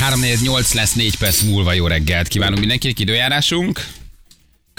3-4-8 lesz 4 perc múlva jó reggelt. Kívánunk mindenkinek időjárásunk.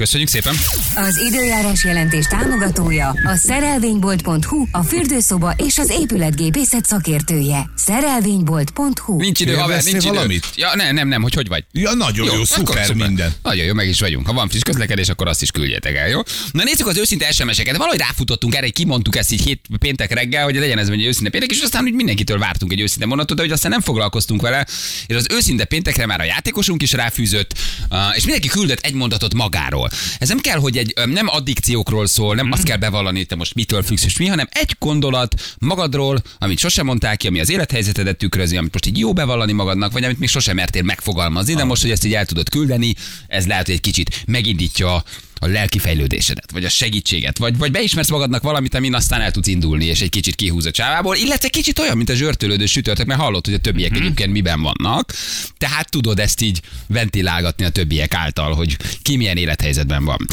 Köszönjük szépen. Az időjárás jelentés támogatója a szerelvénybolt.hu, a fürdőszoba és az épületgépészet szakértője. Szerelvénybolt.hu Nincs idő, haver, nincs idő. valamit? Ja, nem, nem, nem, hogy hogy vagy? Ja, nagyon jó, akkor szuper, minden. Nagyon jó, meg is vagyunk. Ha van friss közlekedés, akkor azt is küldjetek el, jó? Na nézzük az őszinte SMS-eket. Valahogy ráfutottunk erre, kimondtuk ezt így hét péntek reggel, hogy legyen ez egy őszinte péntek, és aztán úgy mindenkitől vártunk egy őszinte mondatot, de hogy aztán nem foglalkoztunk vele, és az őszinte péntekre már a játékosunk is ráfűzött, uh, és mindenki küldött egy mondatot magáról. Ez nem kell, hogy egy, nem addikciókról szól, nem azt kell bevallani, te most mitől függsz és mi, hanem egy gondolat magadról, amit sosem mondták ki, ami az élethelyzetedet tükrözi, amit most így jó bevallani magadnak, vagy amit még sosem mertél megfogalmazni, de most, hogy ezt így el tudod küldeni, ez lehet, hogy egy kicsit megindítja a lelki fejlődésedet, vagy a segítséget, vagy, vagy beismersz magadnak valamit, amin aztán el tudsz indulni, és egy kicsit kihúz a csávából, illetve kicsit olyan, mint a zsörtölődő sütörtök, mert hallott, hogy a többiek egyébként miben vannak, tehát tudod ezt így ventilálgatni a többiek által, hogy ki milyen élethelyzetben van.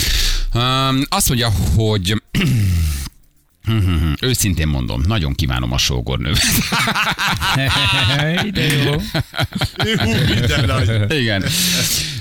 Um, azt mondja, hogy Őszintén mondom, nagyon kívánom a sógornővet. De jó. Igen.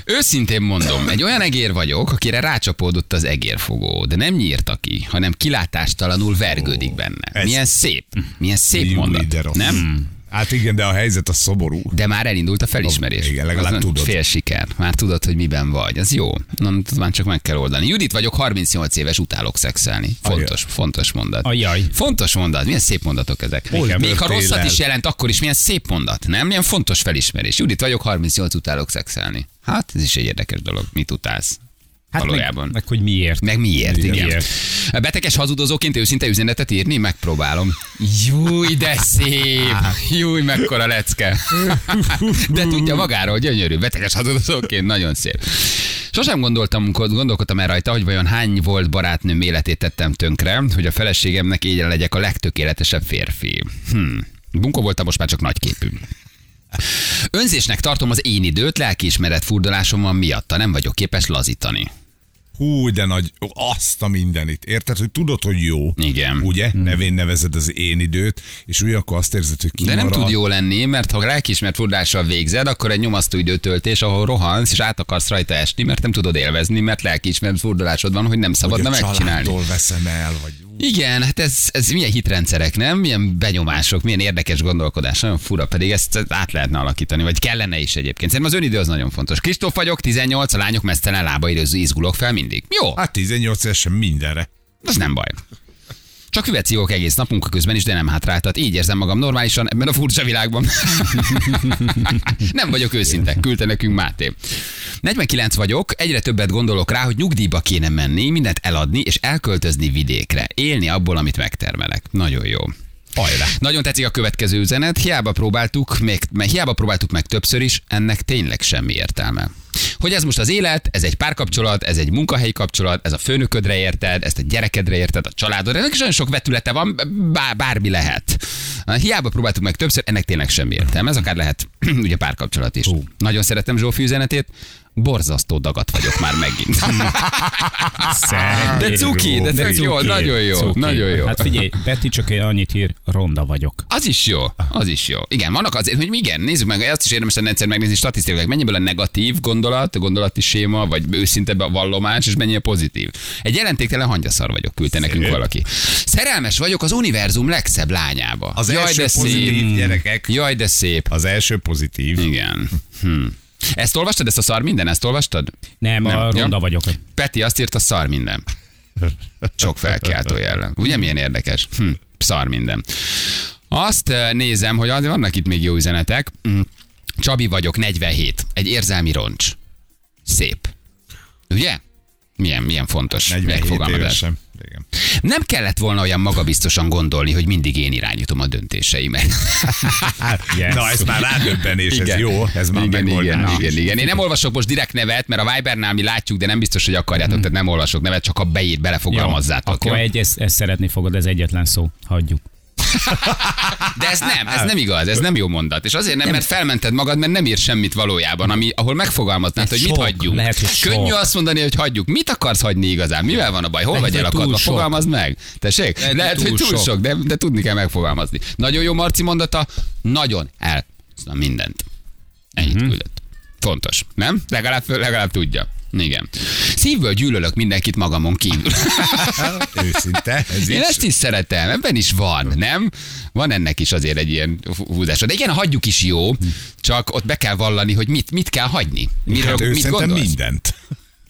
Őszintén mondom, egy olyan egér vagyok, akire rácsapódott az egérfogó, de nem nyírta ki, hanem kilátástalanul vergődik benne. Milyen szép, milyen szép mondat. Nem? Hát igen, de a helyzet a szomorú. De már elindult a felismerés. Igen, legalább Az tudod. Fél siker. Már tudod, hogy miben vagy. Ez jó. Nem, már csak meg kell oldani. Judit vagyok, 38 éves, utálok szexelni. Fontos, fontos mondat. Ajaj. Fontos mondat. Milyen szép mondatok ezek. Még ha rosszat is jelent, akkor is milyen szép mondat. Nem? Milyen fontos felismerés. Judit vagyok, 38 utálok szexelni. Hát ez is egy érdekes dolog. Mit utálsz? Hát Valójában. Meg, meg, hogy miért. Meg miért, igen. Miért? Beteges hazudozóként őszinte üzenetet írni? Megpróbálom. Júj, de szép! Júj, mekkora lecke! De tudja magáról, gyönyörű. Beteges hazudozóként nagyon szép. Sosem gondoltam, gondolkodtam el rajta, hogy vajon hány volt barátnőm életét tettem tönkre, hogy a feleségemnek így legyek a legtökéletesebb férfi. Hm. Bunkó voltam, most már csak nagyképű. Önzésnek tartom az én időt, lelkiismeret furdalásommal miatta, nem vagyok képes lazítani. Hú, de nagy, azt a mindenit. Érted, hogy tudod, hogy jó. Igen. Ugye? Nevén nevezed az én időt, és úgy akkor azt érzed, hogy De kimarad. nem tud jó lenni, mert ha lelkiismert fordással végzed, akkor egy nyomasztó időtöltés, ahol rohansz, és át akarsz rajta esni, mert nem tudod élvezni, mert lelkiismert fordulásod van, hogy nem Hogy szabadna a megcsinálni. veszem el, vagy Igen, hát ez, ez milyen hitrendszerek, nem? Milyen benyomások, milyen érdekes gondolkodás, nagyon fura, pedig ezt át lehetne alakítani, vagy kellene is egyébként. Szerintem az önidő az nagyon fontos. Kristóf vagyok, 18, a lányok mesztelen lába izgulok fel mindig. Jó, hát 18 évesen mindenre. az nem baj. Csak üvegcigók egész nap munka közben is, de nem hátráltat. Így érzem magam normálisan ebben a furcsa világban. nem vagyok őszinte, küldte nekünk Máté. 49 vagyok, egyre többet gondolok rá, hogy nyugdíjba kéne menni, mindent eladni és elköltözni vidékre. Élni abból, amit megtermelek. Nagyon jó. Hajrá. Nagyon tetszik a következő üzenet. Hiába próbáltuk, még, hiába próbáltuk meg többször is, ennek tényleg semmi értelme. Hogy ez most az élet, ez egy párkapcsolat, ez egy munkahelyi kapcsolat, ez a főnöködre érted, ezt a gyerekedre érted, a családodra, ennek is nagyon sok vetülete van, bár, bármi lehet. Hiába próbáltuk meg többször, ennek tényleg semmi értelme. Ez akár lehet ugye párkapcsolat is. Uh. Nagyon szeretem Zsófi üzenetét. Borzasztó dagat vagyok már megint. De cuki, de, de jó, nagyon jó, Cuki. nagyon jó. Hát figyelj, Peti csak egy annyit ír, ronda vagyok. Az is jó, az is jó. Igen, vannak azért, hogy igen, nézzük meg, azt is érdemes lenne egyszer megnézni statisztikailag, mennyiből a negatív gondolat, gondolati séma, vagy őszinte vallomás, és mennyi a pozitív. Egy jelentéktelen hangyaszar vagyok, küldte nekünk Szép. valaki. Szerelmes vagyok az univerzum legszebb lányába. Az Jaj, első de pozitív szép. gyerekek. Jaj, de szép. Az első pozitív. Igen. Hm. Ezt olvastad, ezt a szar minden, ezt olvastad? Nem, Nem. a Ja. ronda vagyok. Peti azt írta, szar minden. Sok felkiáltó jellem. Ugye milyen érdekes? Hm, szar minden. Azt eh, nézem, hogy vannak itt még jó üzenetek. Hm, Csabi vagyok, 47. Egy érzelmi roncs. Szép. Ugye? Milyen, milyen fontos 47 megfogalmazás. évesen. Igen. Nem kellett volna olyan magabiztosan gondolni, hogy mindig én irányítom a döntéseimet. Yes. Na, ez már rádöbbenés, ez jó, ez már igen, igen, megoldás. igen, igen. Én nem olvasok most direkt nevet, mert a Vibernál mi látjuk, de nem biztos, hogy akarjátok, tehát nem olvasok nevet, csak a beír, belefogalmazzátok. Akkor jó? egy, ezt, ezt szeretni fogod, ez egyetlen szó. Hagyjuk. De ez nem, ez nem igaz, ez nem jó mondat. És azért nem, mert felmented magad, mert nem ír semmit valójában, ami, ahol megfogalmaznád, hogy mit sok, hagyjunk. lehet, hogy sok. Könnyű azt mondani, hogy hagyjuk. Mit akarsz hagyni igazán? Mivel van a baj? Hol Lehet, vagy elakadva? sok. Fogalmazd meg. Tessék? Lehet, Lehet, hogy túl túl sok. sok, de, de tudni kell megfogalmazni. Nagyon jó Marci mondata, nagyon el. Szóval mindent. Ennyit küldött. Fontos, nem? Legalább, legalább tudja. Igen. Szívből gyűlölök mindenkit magamon kívül. Őszinte. Ez Én is. ezt is szeretem, ebben is van, nem? Van ennek is azért egy ilyen húzása. De igen, hagyjuk is jó, csak ott be kell vallani, hogy mit, mit kell hagyni. Miről, Hát mit gondolsz? mindent.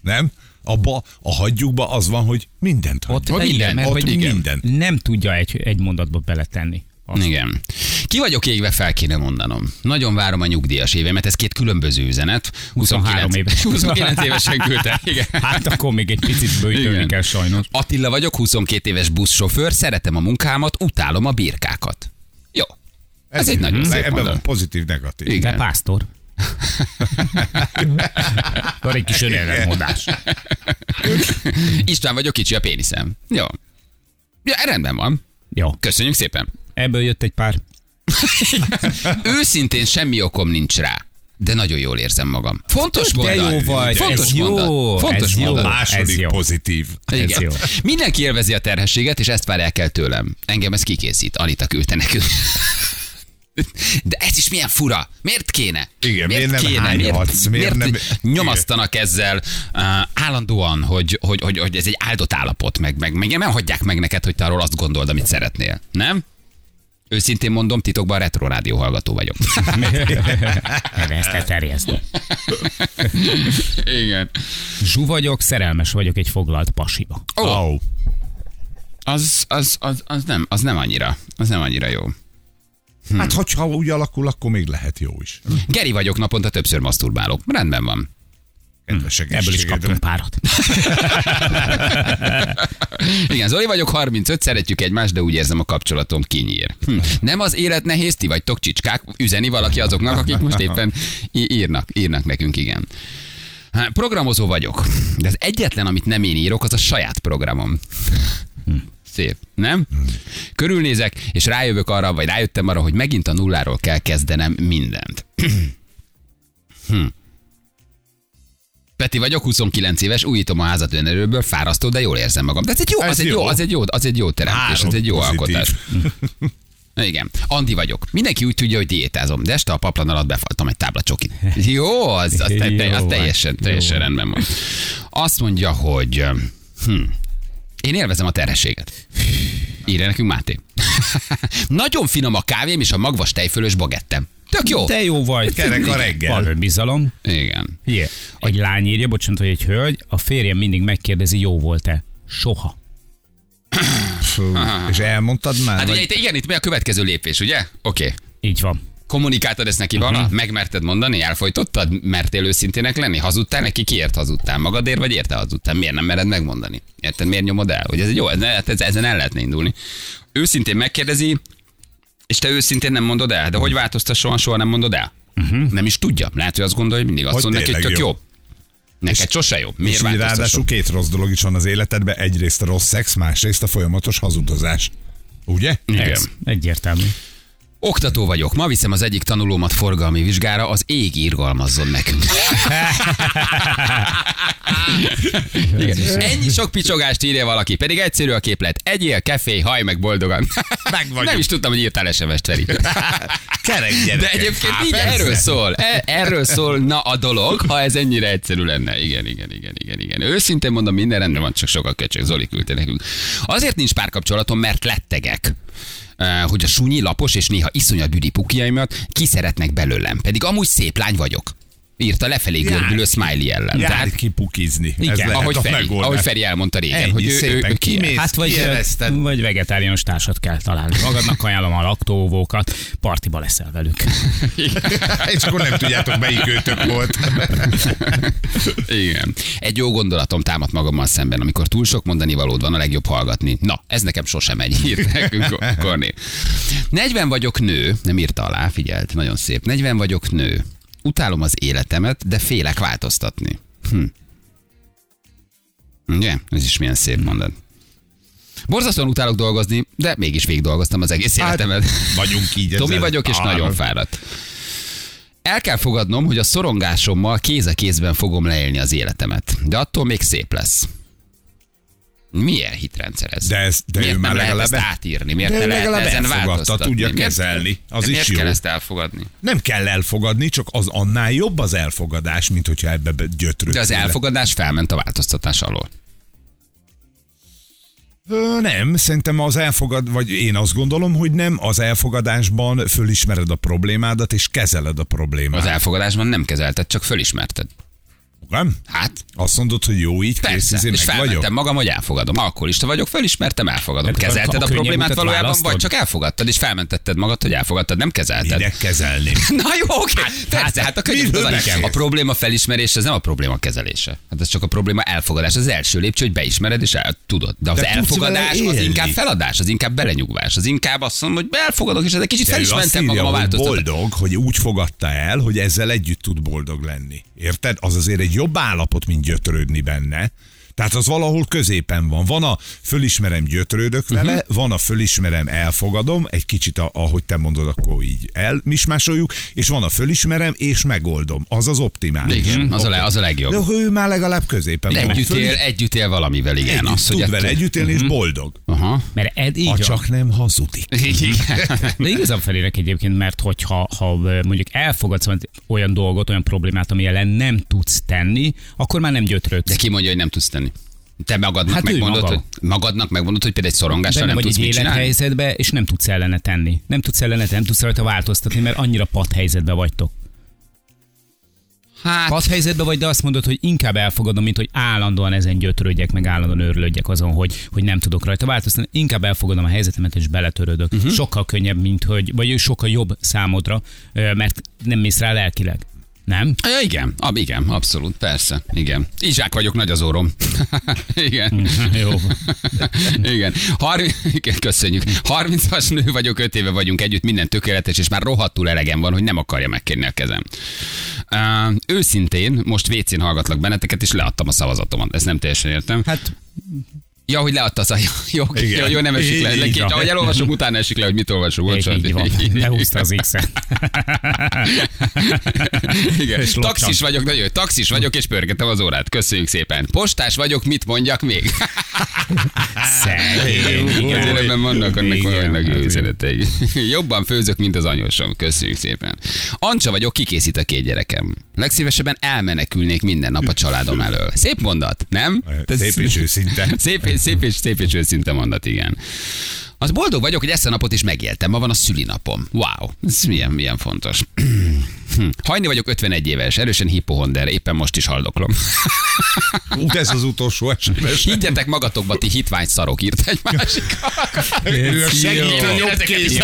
Nem? Abba, a hagyjukba az van, hogy mindent Ott hagyjuk. Hogy igen, minden, mert ott hogy igen. minden. nem tudja egy, egy mondatba beletenni. Azt. Igen. Ki vagyok égve, fel kéne mondanom. Nagyon várom a nyugdíjas évemet, ez két különböző üzenet. 23 éves. 29 évesen küldte. Igen. Hát akkor még egy picit bőjtölni kell sajnos. Attila vagyok, 22 éves buszsofőr, szeretem a munkámat, utálom a birkákat. Jó. Ez egy nagyon szép Ebben van mondat. pozitív, negatív. Igen. De pásztor. Van egy kis önellenmondás. István vagyok, kicsi a péniszem. Jó. Ja, rendben van. Jó, Köszönjük szépen. Ebből jött egy pár. Őszintén semmi okom nincs rá. De nagyon jól érzem magam. Fontos De mondat. jó vagy, Fontos ez jó, mondat. Fontos ez jó. mondat. Ez Második jó. pozitív. Ez Igen. jó. Mindenki élvezi a terhességet, és ezt várják el tőlem. Engem ez kikészít. Anita küldte nekünk. De ez is milyen fura. Miért kéne? Igen, miért nem hányhatsz? Miért Miért, nem- nyomasztanak ezzel uh, állandóan, hogy, hogy, hogy, hogy, ez egy áldott állapot, meg, meg, meg nem hagyják meg neked, hogy te arról azt gondold, amit szeretnél. Nem? Őszintén mondom, titokban retro rádió hallgató vagyok. Erre ezt kell terjeszteni. Igen. Zsu vagyok, szerelmes vagyok egy foglalt pasiba. Oh, Oh. az, az, az, az, nem, az nem annyira. Az nem annyira jó. Hát, hogyha úgy alakul, akkor még lehet jó is. Geri vagyok, naponta többször maszturbálok. Rendben van. Kedves Ebből is kaptunk párat. Igen, Zoli vagyok, 35, szeretjük egymást, de úgy érzem a kapcsolatom kinyír. Hm. Nem az élet nehéz, ti vagytok csicskák, üzeni valaki azoknak, akik most éppen írnak, írnak nekünk, igen. Hát, Programozó vagyok, de az egyetlen, amit nem én írok, az a saját programom. Szép, nem? Körülnézek, és rájövök arra, vagy rájöttem arra, hogy megint a nulláról kell kezdenem mindent. hm. Peti vagyok, 29 éves, újítom a házat önerőből, fárasztó, de jól érzem magam. De ez egy jó, Ez az egy jó, jó. az egy jó, az egy jó teremtés, az egy jó pozitív. alkotás. Igen. Andi vagyok. Mindenki úgy tudja, hogy diétázom, de este a paplan alatt befaltam egy tábla csokit. Jó, az, az, te, te, az Jó teljesen, teljesen Jó rendben van. Azt mondja, hogy hm, én élvezem a terhességet. Írja nekünk Máté. Nagyon finom a kávém és a magvas tejfölös bagettem. Tök jó. Te jó vagy. Kerek a reggel. Van önbizalom. Igen. Ugye, egy lány írja, bocsánat, hogy egy hölgy, a férjem mindig megkérdezi, jó volt-e? Soha. És elmondtad már? Hát vagy- ugye itt, igen, itt mi a következő lépés, ugye? Oké. Okay. Így van. Kommunikáltad ezt neki vala? Uh-huh. Megmerted mondani? Elfolytottad? Mertél őszintének lenni? Hazudtál neki? Kiért hazudtál? Magadért vagy érte hazudtál? Miért nem mered megmondani? Érted? Miért nyomod el? Hogy ez egy jó, ez, ez, ezen el lehetne indulni. Őszintén megkérdezi, és te őszintén nem mondod el. De hogy változtasson, soha nem mondod el? Uh-huh. Nem is tudja. Lehet, hogy azt gondolja, hogy mindig azt mondja neki, hogy tök jó. jó. Neked sose jó. És Miért így ráadásul két rossz dolog is van az életedben. Egyrészt a rossz szex, másrészt a folyamatos hazudozás. Ugye? Igen. Ez egyértelmű. Oktató vagyok. Ma viszem az egyik tanulómat forgalmi vizsgára, az ég irgalmazzon nekünk. Igen. Ennyi sok picsogást írja valaki, pedig egyszerű a képlet. Egyél, kefé, haj meg boldogan. Meg vagyunk. Nem is tudtam, hogy írtál SMS-t, Feri. Kerek gyerekek. De egyébként Há, így persze. erről szól. E- Erről szólna a dolog, ha ez ennyire egyszerű lenne. Igen, igen, igen, igen, igen. Őszintén mondom, minden rendben van, csak sokkal köcsög. Zoli küldte nekünk. Azért nincs párkapcsolatom, mert lettegek. Eh, hogy a sunyi, lapos és néha iszonyat büdi pukiaimat ki szeretnek belőlem. Pedig amúgy szép lány vagyok. Írta lefelé görbülő smiley ellen. Járj Tehát, ki pukizni. Ez Igen, lehet ahogy a Feri, megoldás. ahogy Feri elmondta régen, Ennyi, hogy ő, ő, ő, kimész. Hát vagy, vagy vegetáriánus társat kell találni. Magadnak ajánlom a laktóvókat, partiba leszel velük. És akkor nem tudjátok, melyik őtök volt. Igen. Egy jó gondolatom támad magammal szemben, amikor túl sok mondani valód van, a legjobb hallgatni. Na, ez nekem sosem megy, írt nekünk Kornél. 40 vagyok nő, nem írta alá, figyelt, nagyon szép. 40 vagyok nő. Utálom az életemet, de félek változtatni. Hm. Ugye? Ez is milyen szép mondat. Borzasztóan utálok dolgozni, de mégis végig dolgoztam az egész életemet. Vagyunk így. Tomi vagyok, és Ah, nagyon fáradt. El kell fogadnom, hogy a szorongásommal kéz a kézben fogom leélni az életemet. De attól még szép lesz. Milyen hitrendszer ez? De ez- de miért ő már nem lehet legalább- ezt átírni? Miért De ne lehet legalább ezen elfogadta, tudja Miért- kezelni. Az de is miért jó. kell ezt elfogadni? Nem kell elfogadni, csak az annál jobb az elfogadás, mint hogyha ebbe be- gyötrőd. De az elfogadás felment a változtatás alól. Ö, Nem, szerintem az elfogad, vagy én azt gondolom, hogy nem, az elfogadásban fölismered a problémádat, és kezeled a problémát. Az elfogadásban nem kezelted, csak fölismerted. Nem? Hát, Azt mondod, hogy jó, így kész, persze. ezért És meg vagyok. magam, hogy elfogadom. Alkoholista vagyok, felismertem, elfogadom. Tehát akkor Kezelted a a problémát valójában, választod? vagy csak elfogadtad, és felmentetted magad, hogy elfogadtad, nem kezelted. Ide kezelni. Na jó, oké. Persze, hát a, könnyű a probléma felismerés, ez nem a probléma kezelése. Hát ez csak a probléma elfogadás. Az első lépcső, hogy beismered és el tudod. De az De elfogadás az inkább feladás, az inkább belenyugvás. Az inkább azt mondom, hogy elfogadok, és ez egy kicsit De felismertem magam a boldog, hogy úgy fogadta el, hogy ezzel együtt tud boldog lenni. Érted? Az azért egy jobb állapot, mint gyötrődni benne. Tehát az valahol középen van. Van a fölismerem, gyötrődök vele, Mhm. uh-huh. van a fölismerem, elfogadom, egy kicsit, a, ahogy te mondod, akkor így elmismásoljuk, és van a fölismerem, és megoldom. Az az optimális. Igen, az a, le, az a legjobb. De ő már legalább középen van. Együtt él, együtt él valamivel, igen. Együtt, az, hogy tud ettől- vele együtt élni, és boldog. Aha. Mert ed, így Ha van. csak nem hazudik. Igen. De igazán felérek egyébként, mert hogyha ha mondjuk elfogadsz olyan dolgot, olyan problémát, ami ellen nem tudsz tenni, akkor már nem gyötrődsz. De ki mondja, hogy nem tudsz tenni? Te magadnak Hát megmondod, maga. hogy magadnak megmondod, hogy például egy szorongással nem vagy tudsz egy mit csinálni? élethelyzetbe, és nem tudsz ellene tenni. Nem tudsz ellene tenni, nem tudsz rajta változtatni, mert annyira pat helyzetbe vagytok. Hát, Pat helyzetbe vagy, de azt mondod, hogy inkább elfogadom, mint hogy állandóan ezen gyötrődjek, meg állandóan örülődjek azon, hogy, hogy nem tudok rajta változtatni. Inkább elfogadom a helyzetemet, és beletörődök. Uh-huh. Sokkal könnyebb, mint hogy, vagy sokkal jobb számodra, mert nem mész rá lelkileg. Nem? Ja, igen, ab, igen, abszolút, persze, igen. Izsák vagyok, nagy az orrom. igen. Jó. igen. Harmi... igen. Köszönjük. 30-as nő vagyok, 5 éve vagyunk együtt, minden tökéletes, és már rohadtul elegem van, hogy nem akarja megkérni a kezem. Uh, őszintén, most WC-n hallgatlak benneteket, és leadtam a szavazatomat. Ezt nem teljesen értem. Hát Ja, hogy leadta a jó, jó, jó, nem esik le. Így ahogy elolvasom, utána esik le, hogy mit olvasok. Bocsánat. így van. Lehúzta az X-et. Igen. És. Taxis vagyok, nagyon jó. Taxis vagyok, és pörgetem az órát. Köszönjük szépen. Postás vagyok, mit mondjak még? Szegény. igen. Azért ebben vannak annak vannak jó üzenetei. Jobban főzök, mint az anyósom. Köszönjük szépen. Ancsa vagyok, kikészít a két gyerekem. Legszívesebben elmenekülnék minden nap a családom elől. Szép mondat, nem? Szép és őszinte. Szép, és- szép, és, szép és őszinte mondat, igen. Az boldog vagyok, hogy ezt a napot is megéltem. Ma van a szülinapom. Wow, ez milyen, milyen fontos. Hm. Hajni vagyok 51 éves, erősen hipohonder, éppen most is haldoklom. Ez az utolsó SMS. Higgyetek magatokba, ti hitvány szarok, írt egy másik. A segítő Én jobb ezeket is kéz.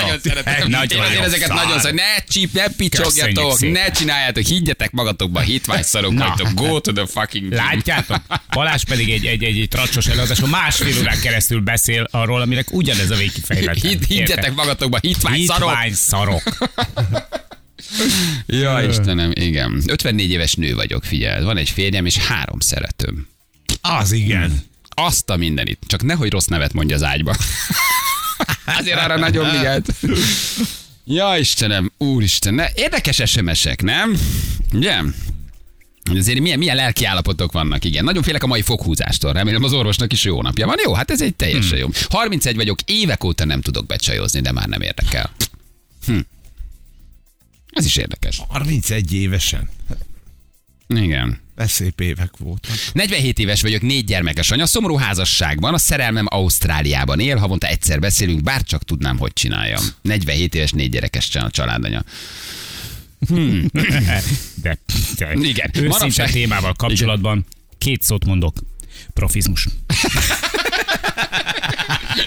nagyon ezeket szar. nagyon szeretem. Ne csíp, ne picsogjatok, ne csináljátok, higgyetek magatokba, hitvány szarok vagytok. Go to the fucking gym. Látjátok? Balázs pedig egy, egy, egy, egy tracsos előadáson másfél órán keresztül beszél arról, aminek ugyanez a végkifejlet. Higgyetek magatokba, hitvány szarok. Hitvány szarok. Ja, Istenem, igen. 54 éves nő vagyok, figyeld. Van egy férjem és három szeretőm. Az igen. Azt a mindenit. Csak nehogy rossz nevet mondja az ágyba. Azért arra nagyon vigyált. Ja, Istenem, úristen, ne, érdekes SMS-ek, nem? Ugye? Azért milyen, milyen lelki állapotok vannak, igen. Nagyon félek a mai foghúzástól. Remélem az orvosnak is jó napja van. Jó, hát ez egy teljesen jó. 31 vagyok, évek óta nem tudok becsajozni, de már nem érdekel. Hm. Ez is érdekes. 31 évesen. Igen. De szép évek voltak. 47 éves vagyok, négy gyermekes anya, szomorú házasságban, a szerelmem Ausztráliában él, havonta egyszer beszélünk, bár csak tudnám, hogy csináljam. 47 éves, négy gyerekes csa- családanya. De, de Igen. Őszinte Manapság- témával kapcsolatban két szót mondok. Profizmus.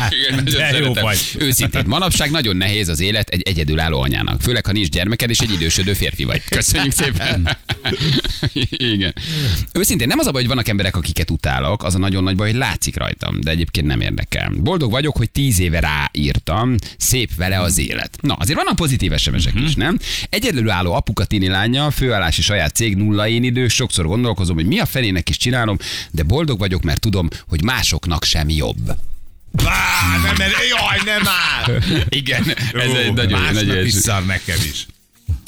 Igen, nagyon De jó vagy. Őszintén, manapság nagyon nehéz az élet egy egyedülálló anyának. Főleg, ha nincs gyermeked és egy idősödő férfi vagy. Köszönjük szépen. Igen. Őszintén nem az a baj, hogy vannak emberek, akiket utálok, az a nagyon nagy baj, hogy látszik rajtam, de egyébként nem érdekel. Boldog vagyok, hogy tíz éve ráírtam, szép vele az élet. Na, azért vannak pozitív SMS-ek is, nem? Egyedülálló apuka tini lánya, főállási saját cég, nulla én idő, sokszor gondolkozom, hogy mi a fenének is csinálom, de boldog vagyok, mert tudom, hogy másoknak sem jobb. Vá, nem, nem, jaj, nem áll! Igen, ez egy nagyon, Másnak nagyon is szar nekem is.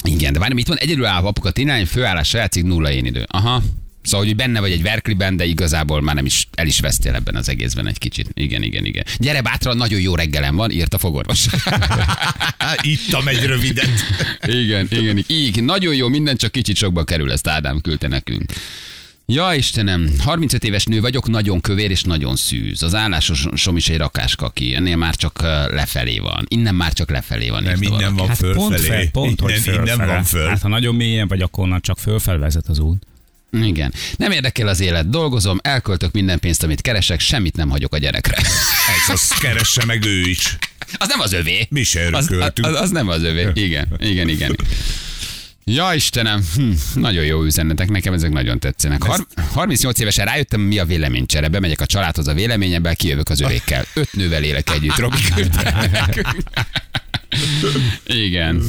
Igen, de várj, mit mond? Egyedül állva apuka tényleg főállás saját cég nulla én idő. Aha. Szóval, hogy benne vagy egy verkliben, de igazából már nem is, el is vesztél ebben az egészben egy kicsit. Igen, igen, igen. Gyere bátran, nagyon jó reggelem van, írt a fogorvos. Ittam egy rövidet. igen, igen, igen. Nagyon jó, minden csak kicsit sokba kerül, ezt Ádám küldte nekünk. Ja Istenem, 35 éves nő vagyok, nagyon kövér és nagyon szűz. Az állásosom is egy rakáskaki, ennél már csak lefelé van. Innen már csak lefelé van. Nem, valaki. van Hát pont, fölfelé. fel, pont hogy innen, fölfele. innen van föl. Hát ha nagyon mélyen vagy, akkor onnan csak fölfel vezet az út. Igen. Nem érdekel az élet, dolgozom, elköltök minden pénzt, amit keresek, semmit nem hagyok a gyerekre. Ez az keresse meg ő is. Az nem az övé. Mi se az, az, az nem az övé. Igen, igen, igen. Ja Istenem, hm, nagyon jó üzenetek, nekem ezek nagyon tetszenek. Har- 38 évesen rájöttem, mi a véleménycsere. Bemegyek a családhoz a véleményemmel, kijövök az övékkel. Öt nővel élek együtt, Robi. Igen.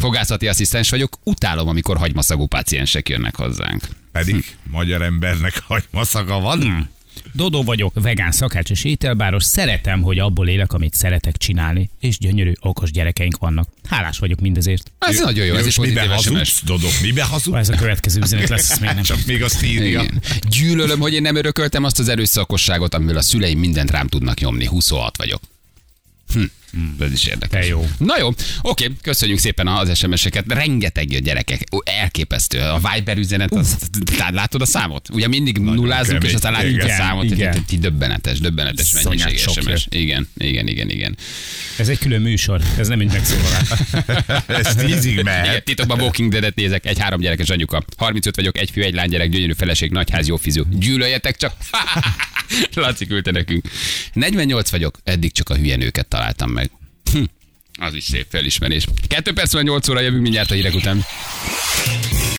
Fogászati asszisztens vagyok, utálom, amikor hagymaszagú páciensek jönnek hozzánk. Pedig magyar embernek hagymaszaga van. Dodó vagyok, vegán szakács és ételbáros, szeretem, hogy abból élek, amit szeretek csinálni, és gyönyörű, okos gyerekeink vannak. Hálás vagyok mindezért. Ez nagyon jó, ez Most mibe pozitív SMS. hazudsz, Dodok? Mibe hazudsz? Ez a következő üzenet lesz, ezt még nem. Csak még azt írja. Igen. Gyűlölöm, hogy én nem örököltem azt az erőszakosságot, amivel a szüleim mindent rám tudnak nyomni. 26 vagyok. Hm. Ez is érdekes. De jó. Na jó, oké, köszönjük szépen az SMS-eket. Rengeteg jön gyerekek. Elképesztő. A Viber üzenet, az, tehát látod a számot? Ugye mindig nullázunk, kemény. és aztán látjuk a Igen, számot. igen. Igen. Döbbenetes, döbbenetes mennyiség SMS. Igen, igen, igen, igen. Ez egy külön műsor, ez nem egy megszólalás. Ez tízig Igen, mehet. titokban Walking Dead-et nézek, egy három gyerekes anyuka. 35 vagyok, egy fiú, egy lánygyerek, gyönyörű feleség, nagyház, jó fizu. Gyűlöljetek csak. Laci küldte nekünk. 48 vagyok, eddig csak a hülye nőket találtam meg. Hm. Az is szép felismerés. Kettő perc van 8 óra, jövünk mindjárt a hírek után.